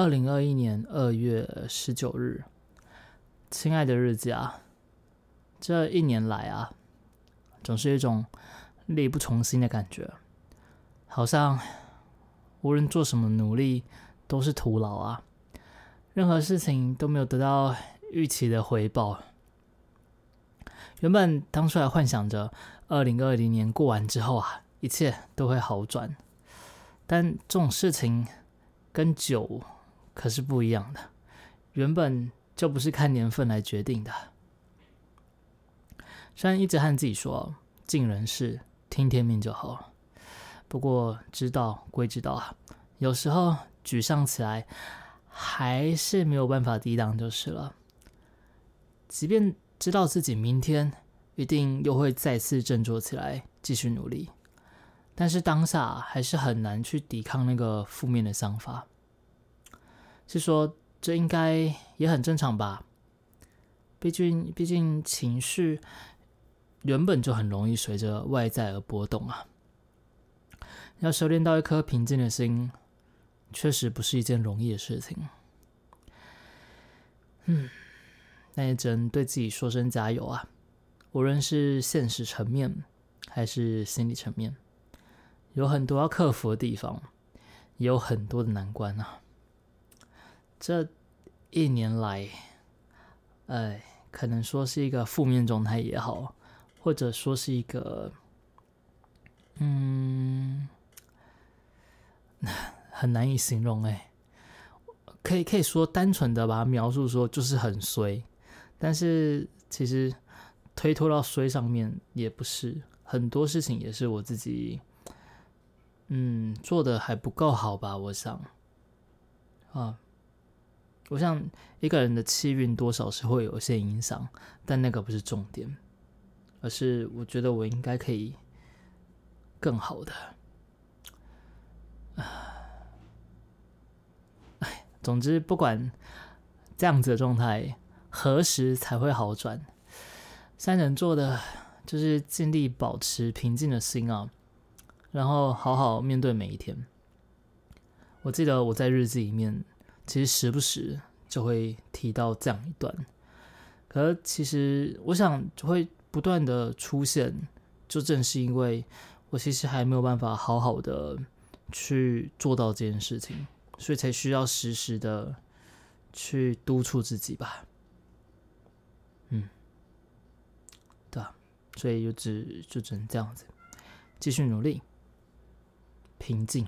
二零二一年二月十九日，亲爱的日记啊，这一年来啊，总是一种力不从心的感觉，好像无论做什么努力都是徒劳啊，任何事情都没有得到预期的回报。原本当初还幻想着二零二零年过完之后啊，一切都会好转，但这种事情跟酒可是不一样的，原本就不是看年份来决定的。虽然一直和自己说尽人事听天命就好，不过知道归知道啊，有时候沮丧起来还是没有办法抵挡就是了，即便。知道自己明天一定又会再次振作起来，继续努力，但是当下还是很难去抵抗那个负面的想法。是说这应该也很正常吧？毕竟，毕竟情绪原本就很容易随着外在而波动啊。要修炼到一颗平静的心，确实不是一件容易的事情。嗯。那也只能对自己说声加油啊！无论是现实层面还是心理层面，有很多要克服的地方，也有很多的难关啊。这一年来，哎，可能说是一个负面状态也好，或者说是一个，嗯，很难以形容哎。可以可以说单纯的把它描述说，就是很衰。但是其实推脱到衰上面也不是很多事情，也是我自己嗯做的还不够好吧？我想啊，我想一个人的气运多少是会有一些影响，但那个不是重点，而是我觉得我应该可以更好的。唉，总之不管这样子的状态。何时才会好转？三人做的就是尽力保持平静的心啊，然后好好面对每一天。我记得我在日记里面，其实时不时就会提到这样一段。可是其实我想就会不断的出现，就正是因为我其实还没有办法好好的去做到这件事情，所以才需要时时的去督促自己吧。嗯，对啊，所以就只就只能这样子，继续努力，平静。